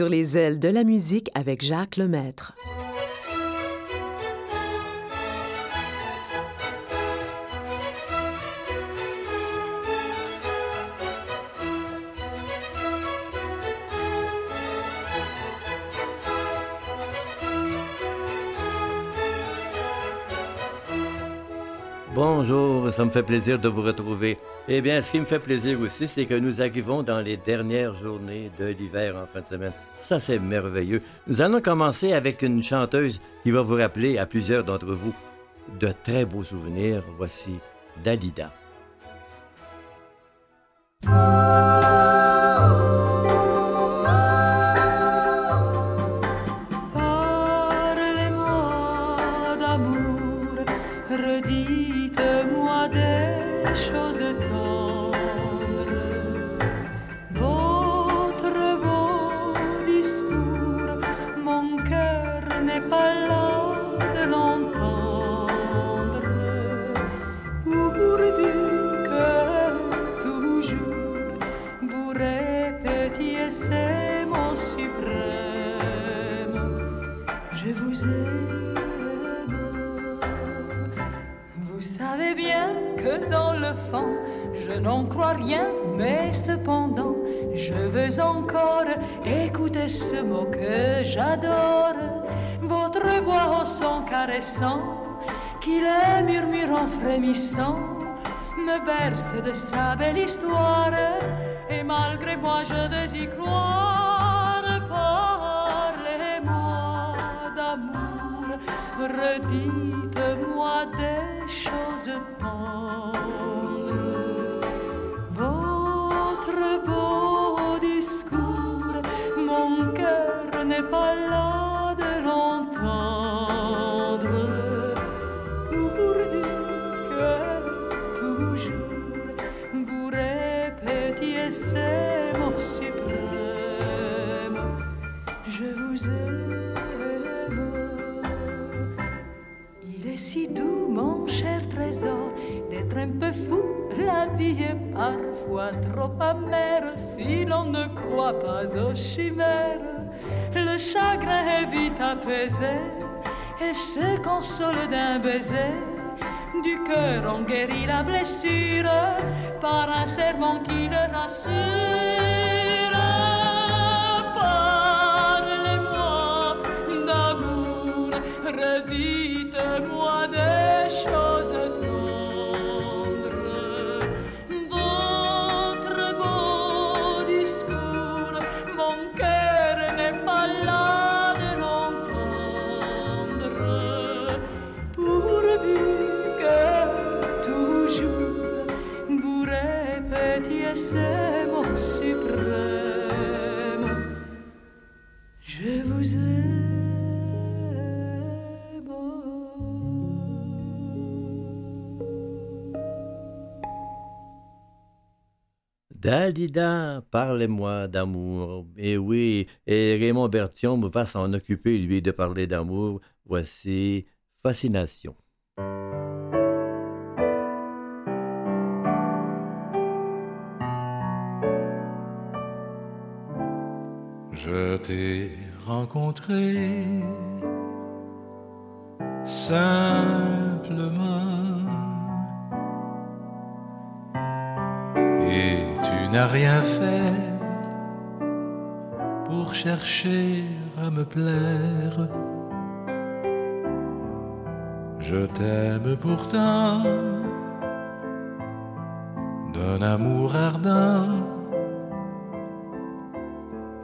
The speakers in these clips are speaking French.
Sur les ailes de la musique avec Jacques Lemaître. Bonjour, ça me fait plaisir de vous retrouver. Eh bien, ce qui me fait plaisir aussi, c'est que nous arrivons dans les dernières journées de l'hiver en fin de semaine. Ça, c'est merveilleux. Nous allons commencer avec une chanteuse qui va vous rappeler à plusieurs d'entre vous de très beaux souvenirs. Voici Dalida. Je n'en crois rien, mais cependant, je veux encore écouter ce mot que j'adore. Votre voix au son caressant, qui le murmure en frémissant, me berce de sa belle histoire, et malgré moi je veux y croire. Parlez-moi d'amour, redites-moi des choses pas si doux, mon cher trésor, d'être un peu fou. La vie est trop amère si l'on ne croit pas aux chimères le chagrin est vite apaisé et se console d'un baiser. Du cœur on guérit la blessure par un serment qui le rassure. Dalida, parlez-moi d'amour. Et oui, et Raymond Bertion va s'en occuper, lui, de parler d'amour. Voici Fascination. Je t'ai rencontré simplement n'as rien fait pour chercher à me plaire. Je t'aime pourtant d'un amour ardent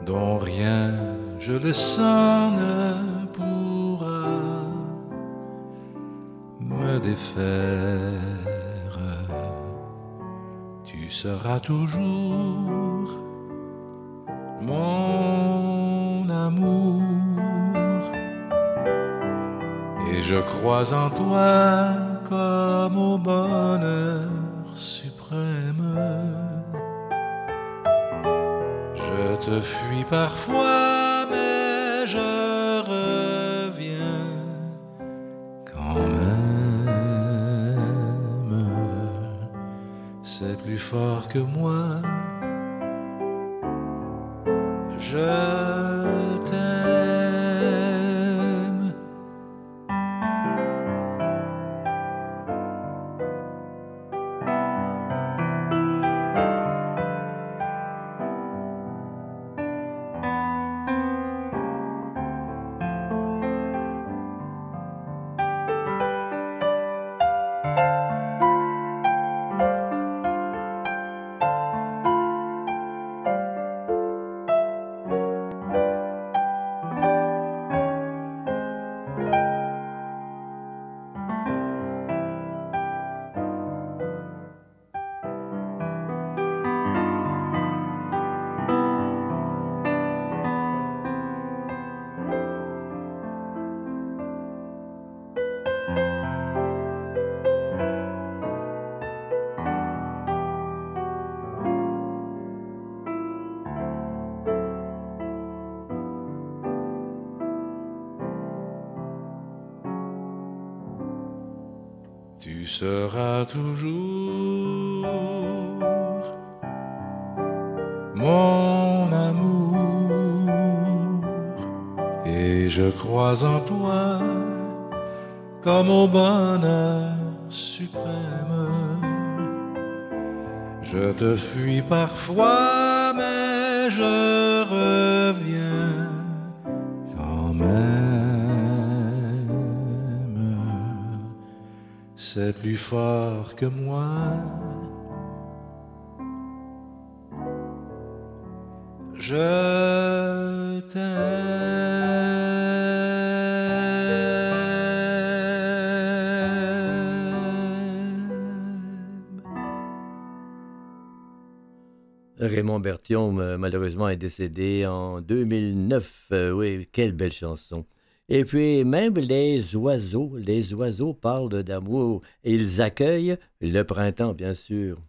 dont rien, je le sens, ne pourra me défaire tu seras toujours mon amour. Et je crois en toi seras toujours mon amour et je crois en toi comme au bonheur suprême. Je te fuis parfois, mais je plus fort que moi. Je t'aime. Raymond Berthiaume, malheureusement, est décédé en 2009. Euh, oui, quelle belle chanson. Et puis, même les oiseaux, les oiseaux parlent d'amour ils accueillent le printemps, bien sûr.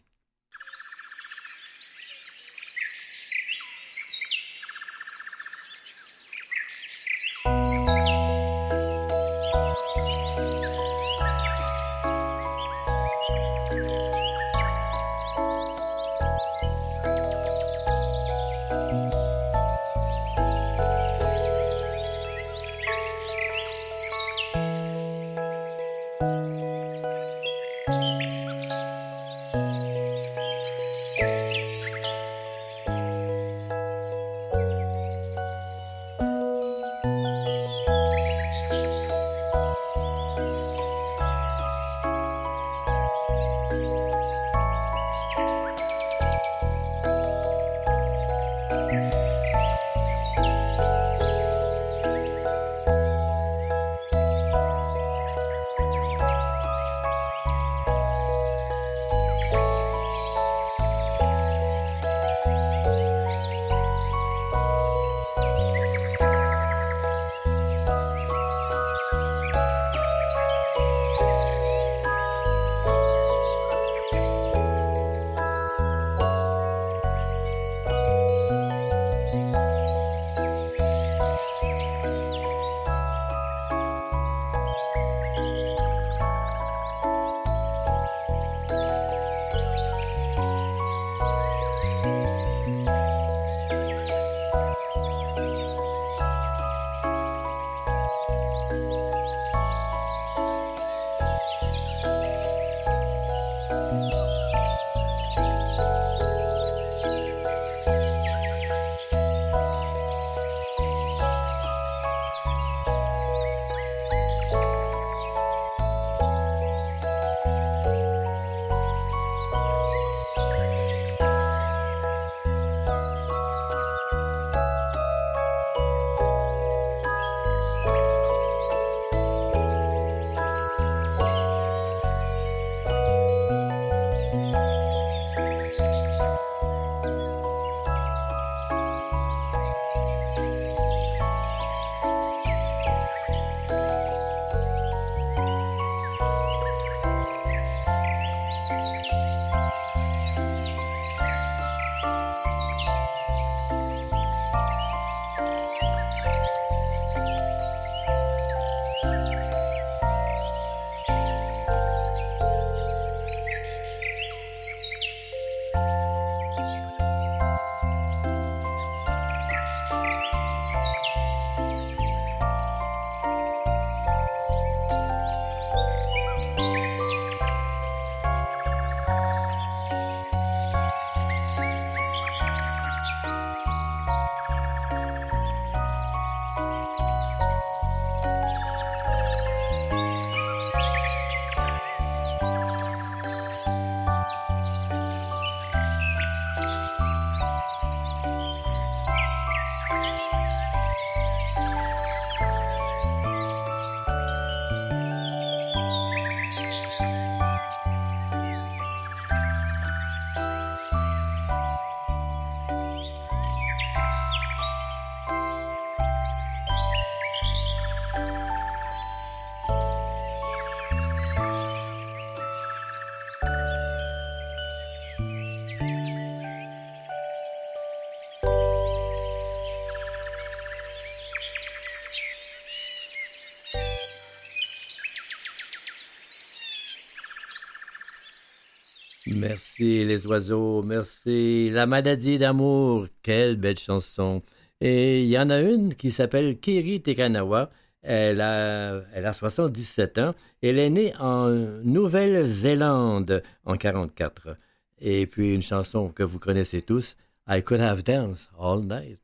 Merci les oiseaux, merci. La maladie d'amour, quelle belle chanson. Et il y en a une qui s'appelle Kiri Tekanawa. Elle a, elle a 77 ans. Elle est née en Nouvelle-Zélande en 44. Et puis une chanson que vous connaissez tous, I Could Have Danced All Night.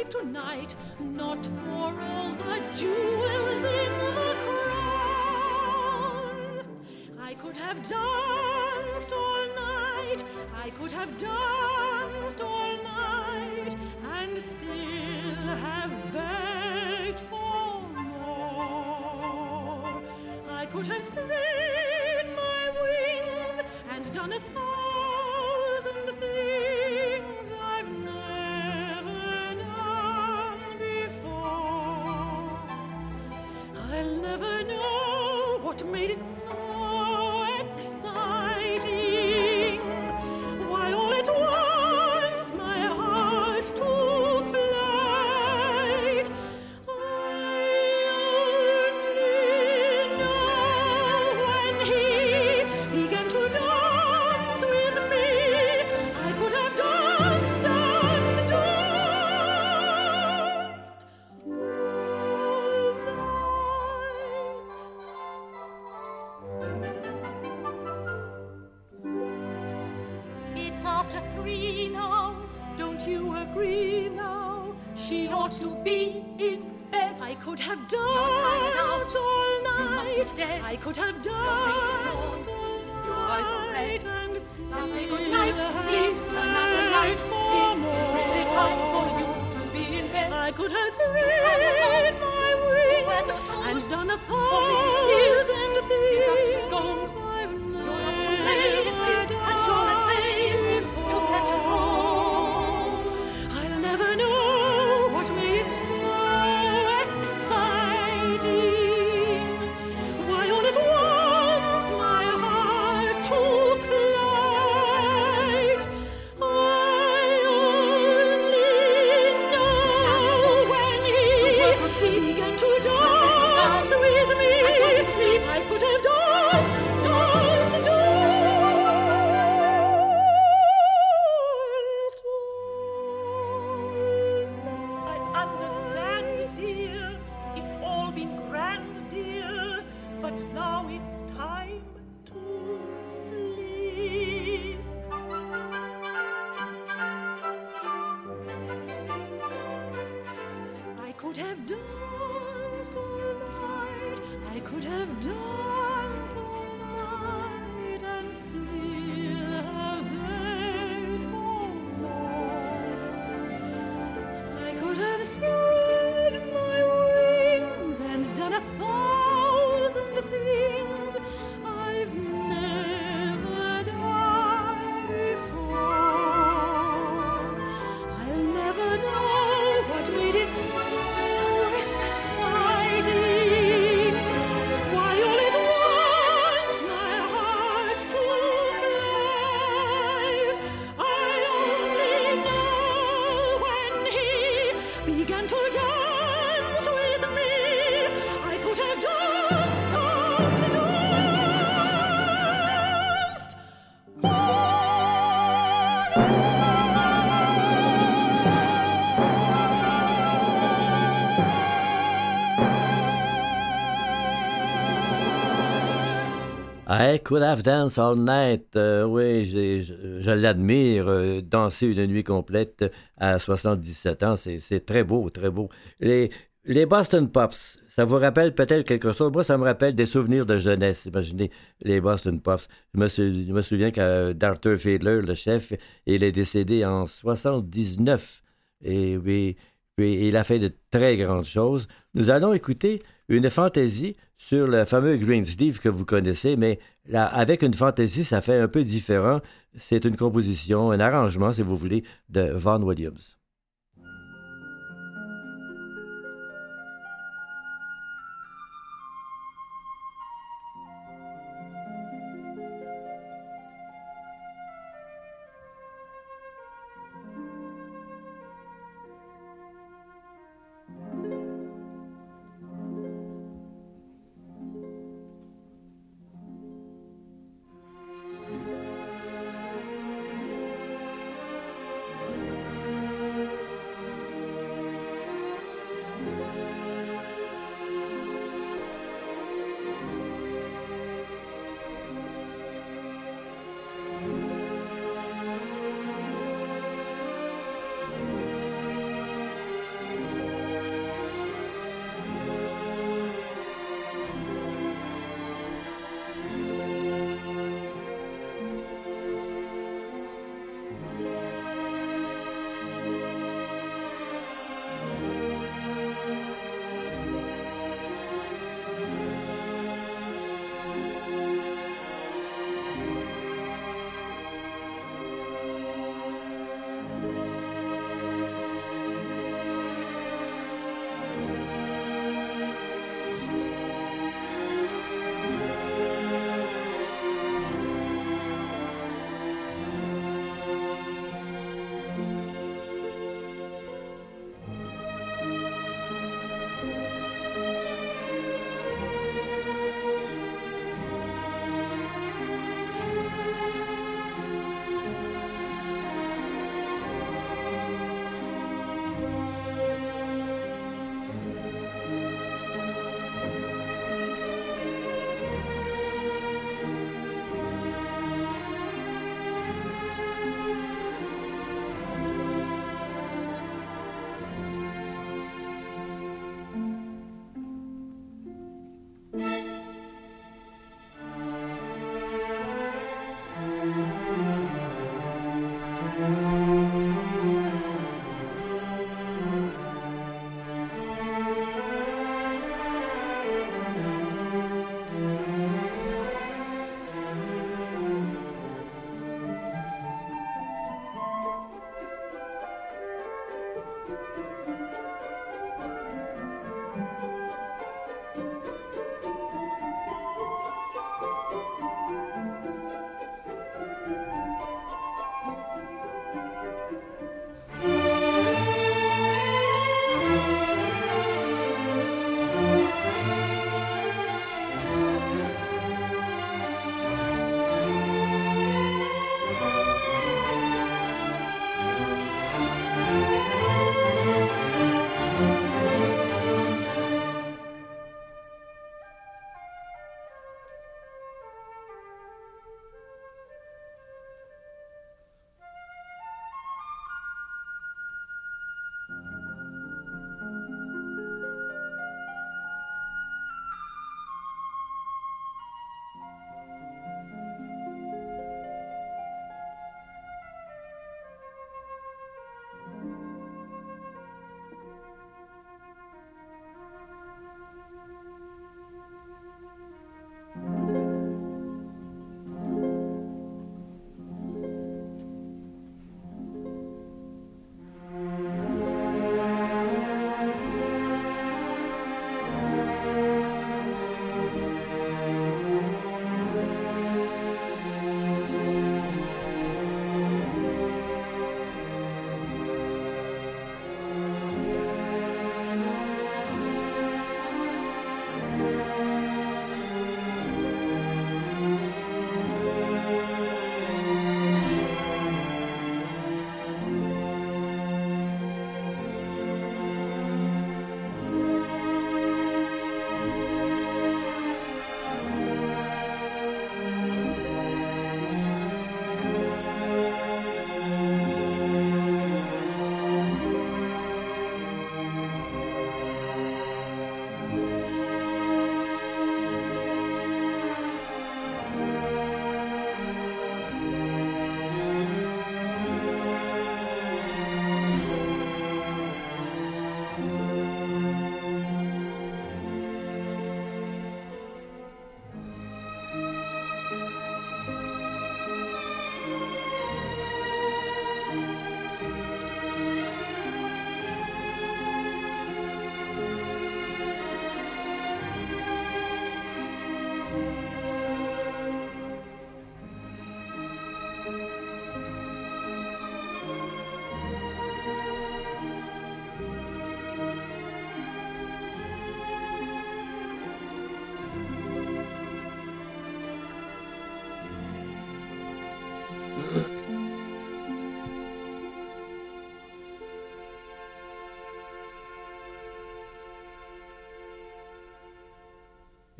Sleep tonight. Not for all the jewels in the crown. I could have danced all night. I could have danced all night and still have begged for more. I could have spread my wings and done a thousand things I've made it so ought to be in bed. I could have danced all night. I could have danced all night and still Now say good night, please turn out the light. for Please, it's really time for you to be in bed. I could have spread my wings and done a thousand He's up to things I could have danced all night. Euh, oui, je, l'admire. euh, danser une nuit complète à 77 ans, c'est très beau, très beau. Les, Boston Pops, ça vous rappelle peut-être quelque chose? Moi, ça me rappelle des souvenirs de jeunesse. Imaginez les Boston Pops. Je me, sou- je souviens que d'Arthur Fiedler, le chef, il est décédé en 79. Et oui, il a fait de très grandes choses. Nous allons écouter une fantaisie sur le fameux Greensleeve que vous connaissez, mais là, avec une fantaisie, ça fait un peu différent. C'est une composition, un arrangement, si vous voulez, de Vaughan Williams.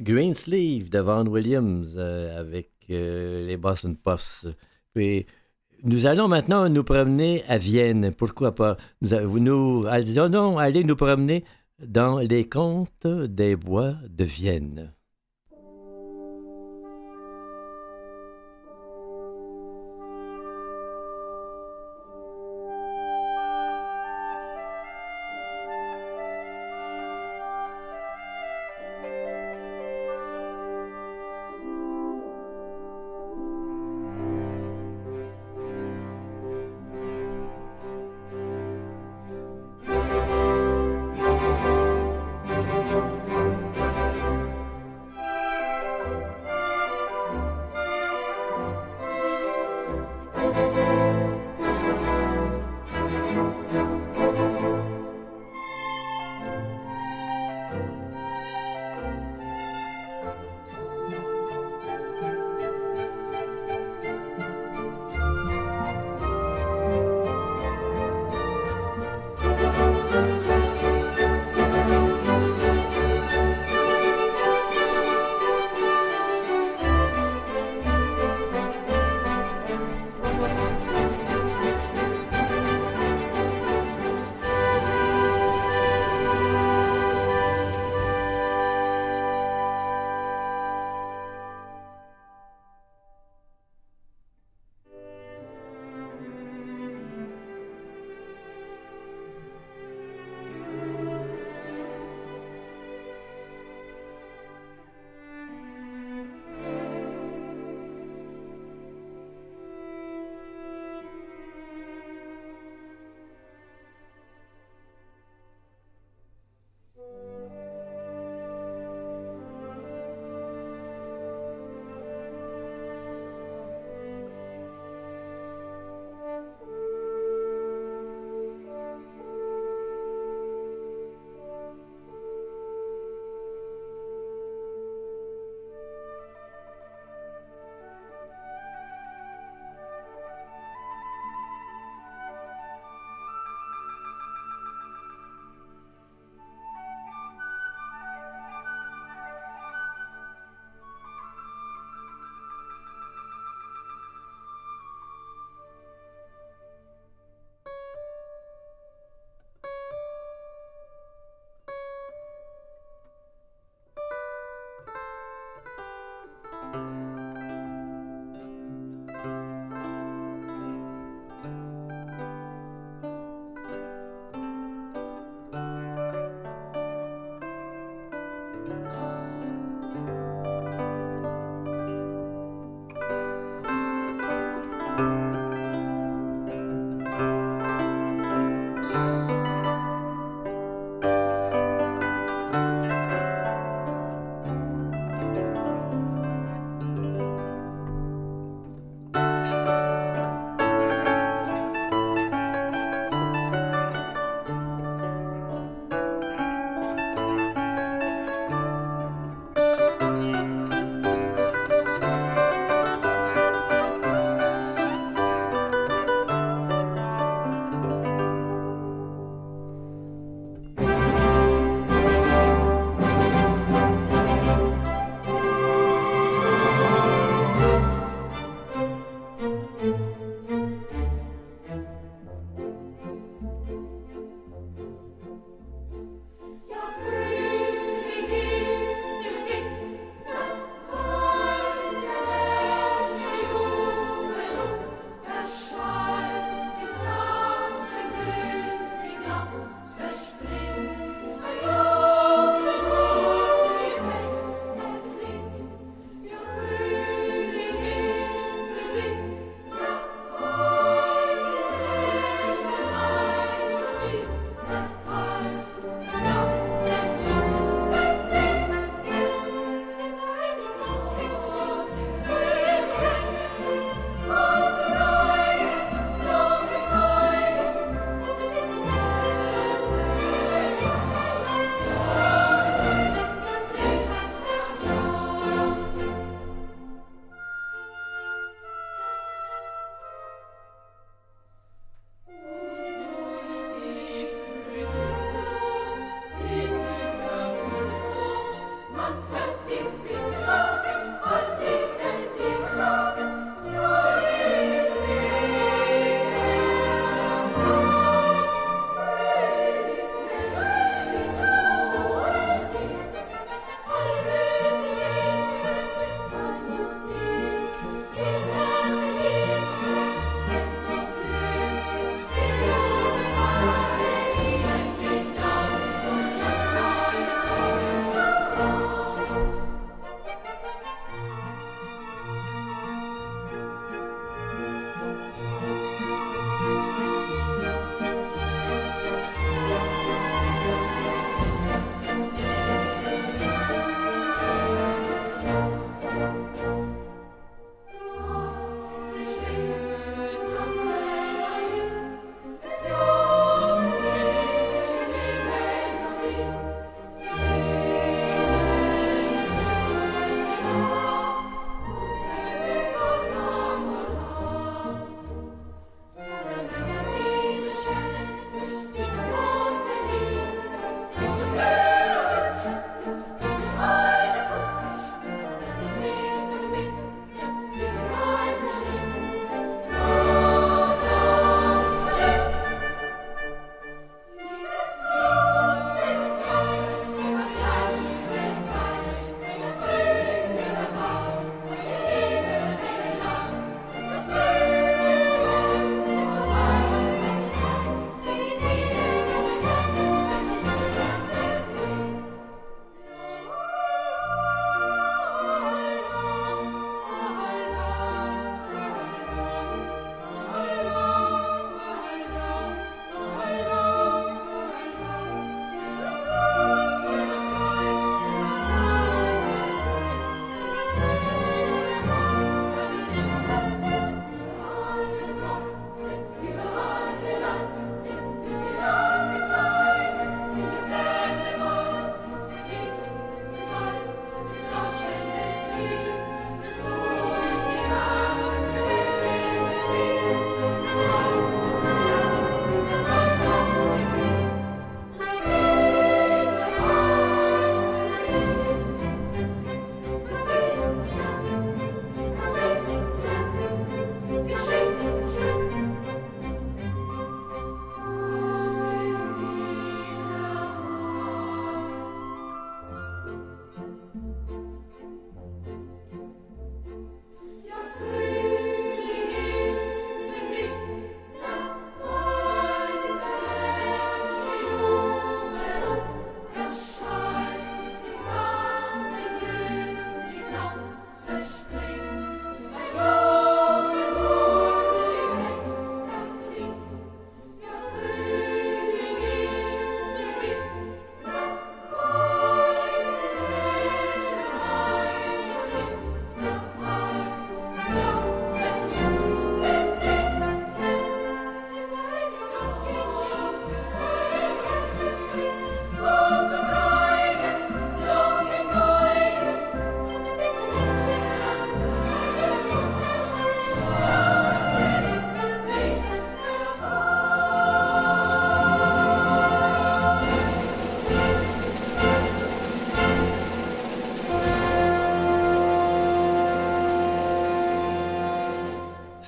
Greensleeve de Vaughan Williams euh, avec euh, les Boston Pops. Puis nous allons maintenant nous promener à Vienne. Pourquoi pas? Nous, nous allons aller nous promener dans les contes des bois de Vienne.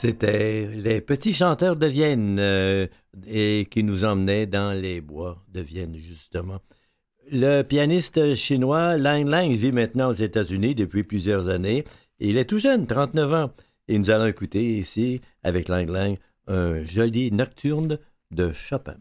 C'était les petits chanteurs de Vienne euh, et qui nous emmenaient dans les bois de Vienne, justement. Le pianiste chinois Lang Lang vit maintenant aux États-Unis depuis plusieurs années. Il est tout jeune, 39 ans. Et nous allons écouter ici, avec Lang Lang, un joli nocturne de Chopin.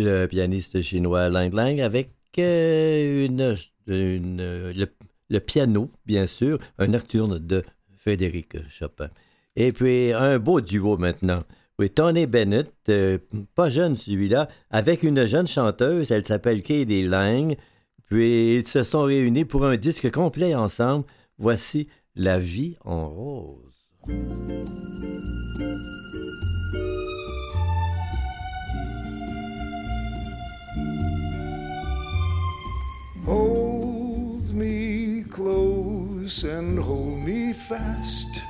Le pianiste chinois Lang Lang avec euh, une, le, piano, bien sûr, un nocturne de Frédéric Chopin. Et puis un beau duo maintenant. Oui, Tony Bennett, euh, pas jeune celui-là, avec une jeune chanteuse, elle s'appelle Katie Lang. Puis ils se sont réunis pour un disque complet ensemble. Voici La vie en rose. Hold me close and hold me fast.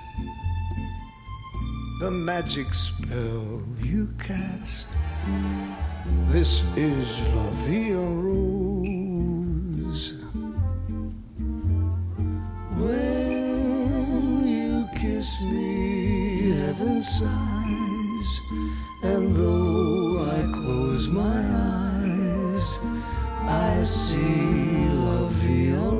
The magic spell you cast. This is La en Rose. When you kiss me, heaven sighs, and though I close my eyes, I see La Vie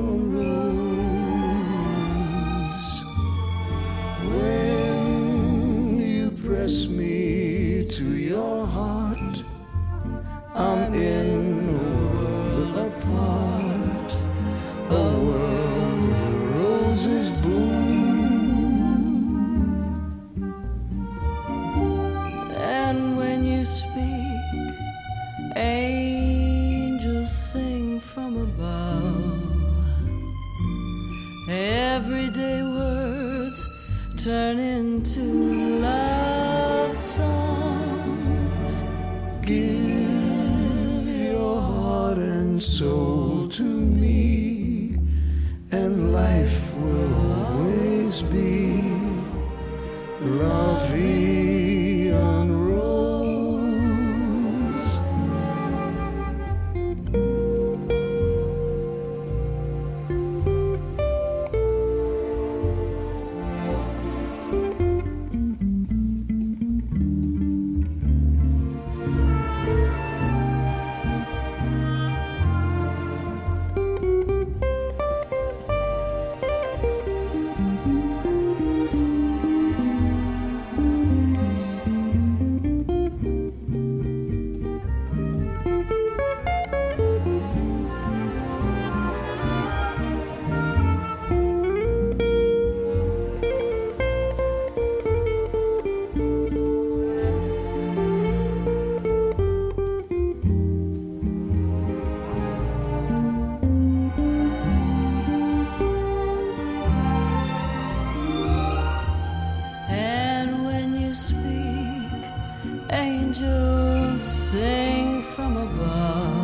angels sing from above.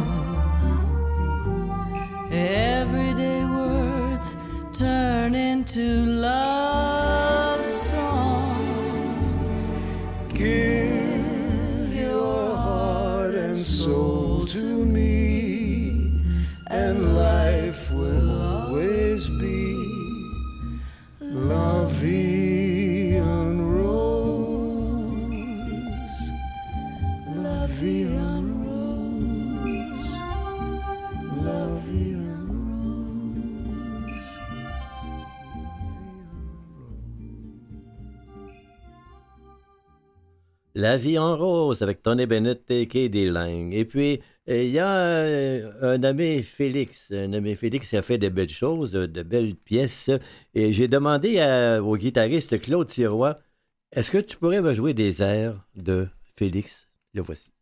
La vie en rose avec Tony Bennett et Katie Lang. Et puis, euh, il y a euh, un nommé Félix. Un nommé Félix qui a fait de belles choses, de belles pièces. Et j'ai demandé au guitariste Claude Sirois est-ce que tu pourrais me jouer des airs de Félix? Le voici.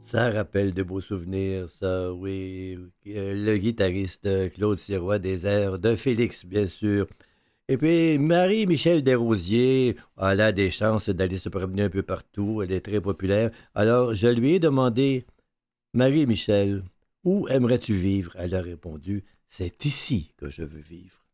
Ça rappelle de beaux souvenirs, ça, oui. Euh, le guitariste Claude Sirois des airs de Félix, bien sûr. Et puis, Marie-Michel Desrosiers, elle a des chances d'aller se promener un peu partout, elle est très populaire. Alors, je lui ai demandé, Marie-Michel, où aimerais-tu vivre? Elle a répondu, c'est ici que je veux vivre.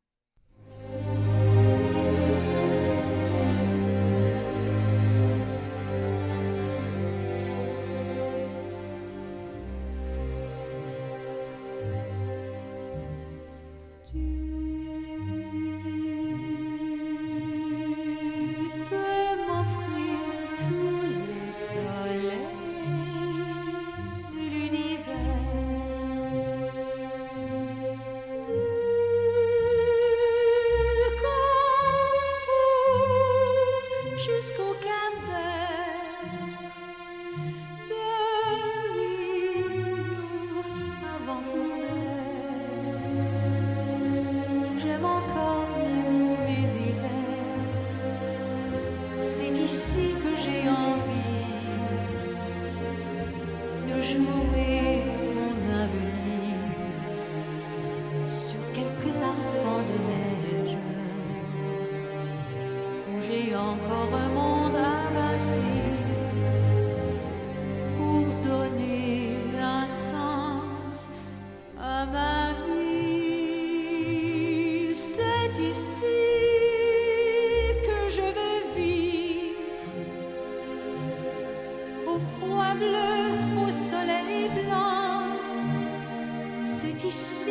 c'est ici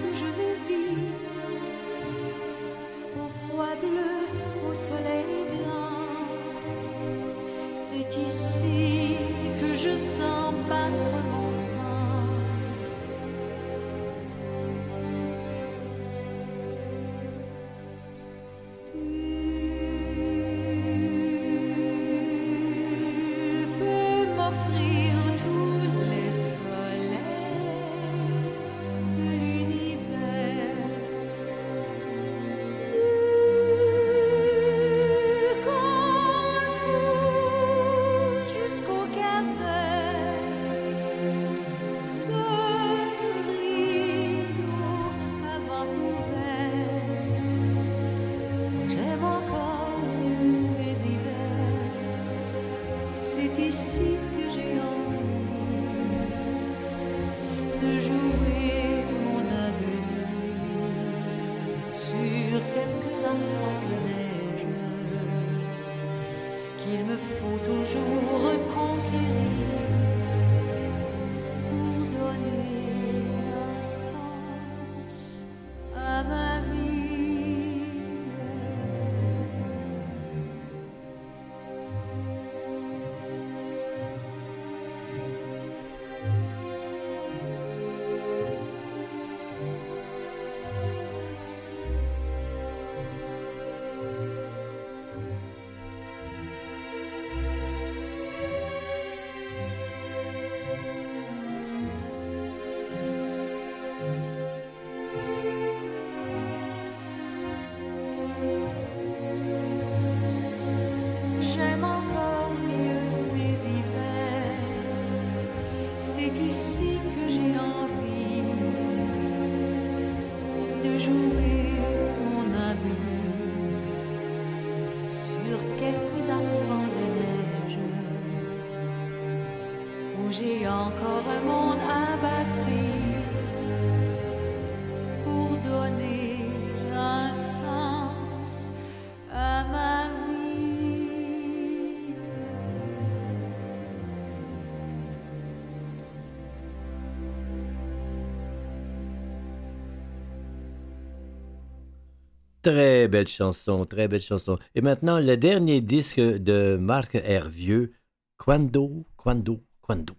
que je veux vivre, au froid bleu, au soleil blanc. C'est ici que je sens battre Très belle chanson, très belle chanson. Et maintenant, le dernier disque de Marc Hervieux, Quando, Quando, Quando.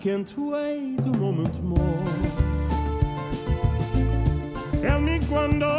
can't wait a moment more. Tell me, quando.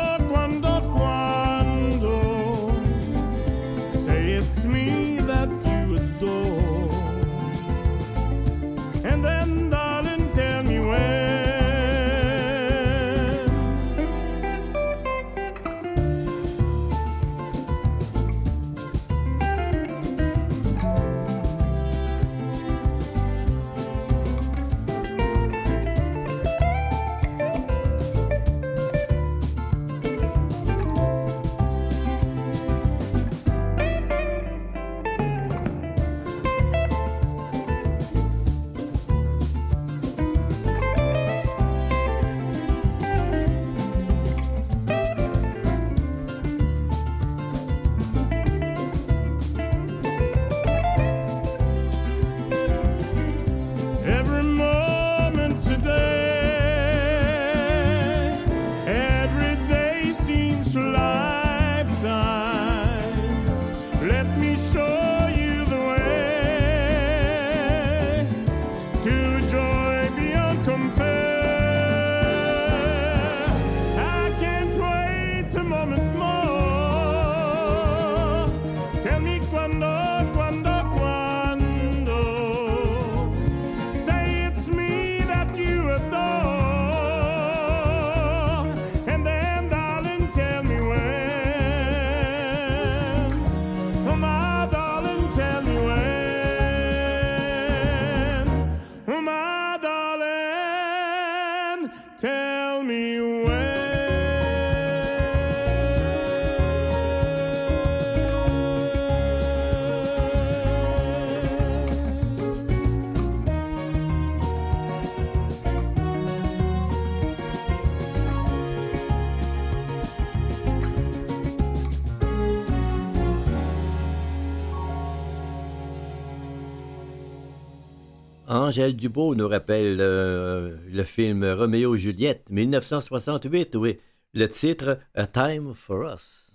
Angèle Dubois nous rappelle euh, le film Roméo Juliette, 1968, oui. Le titre A Time for Us.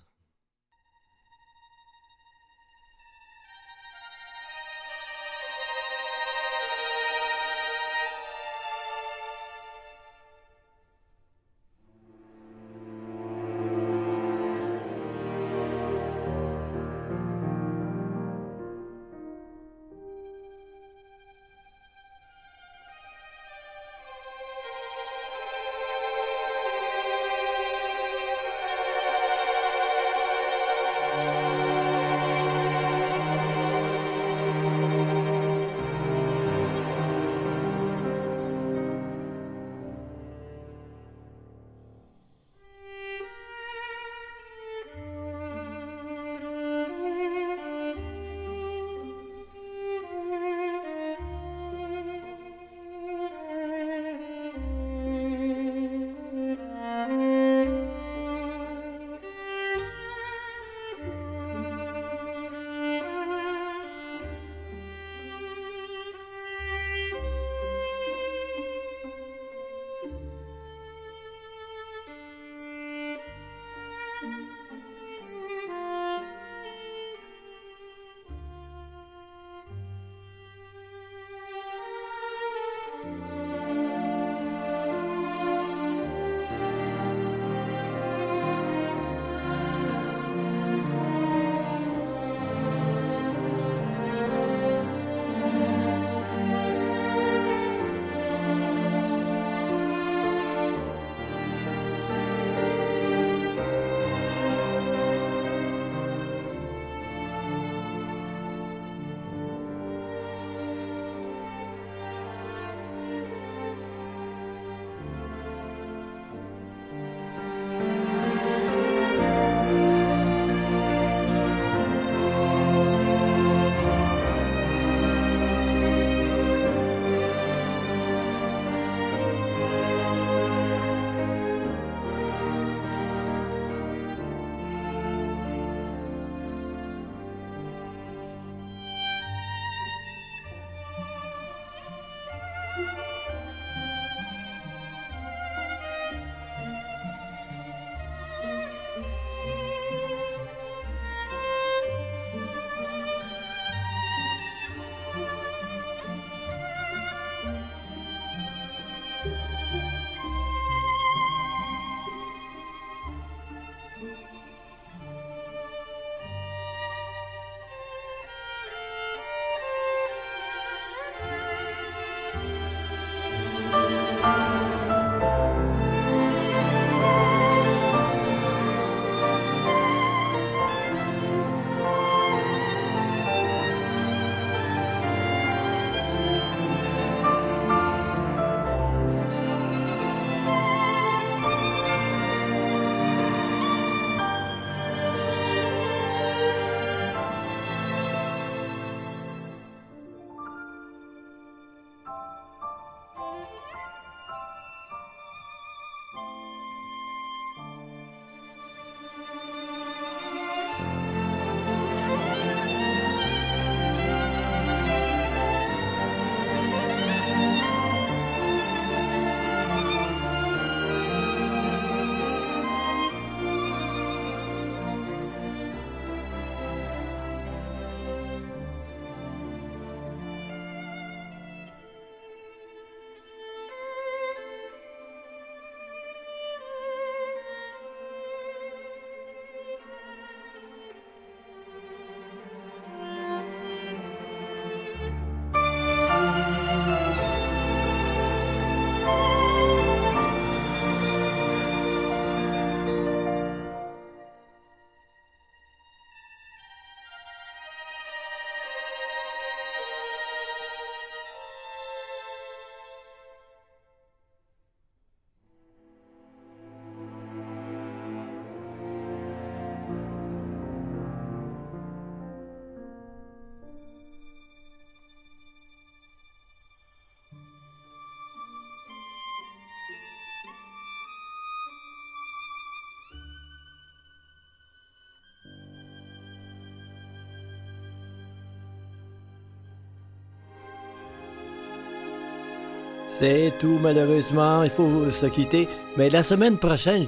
C'est tout, malheureusement. Il faut se quitter. Mais la semaine prochaine,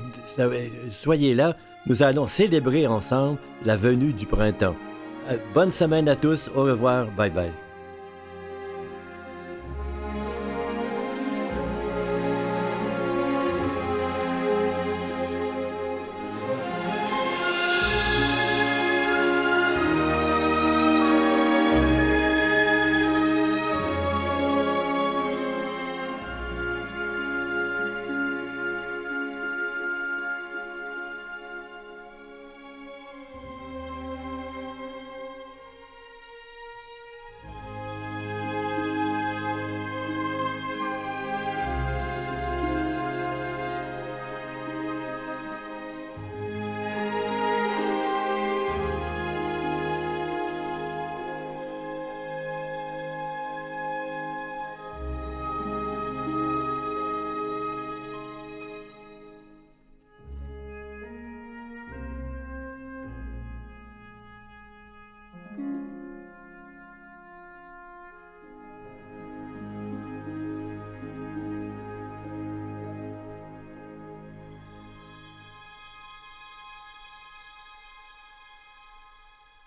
soyez là. Nous allons célébrer ensemble la venue du printemps. Euh, bonne semaine à tous. Au revoir. Bye bye.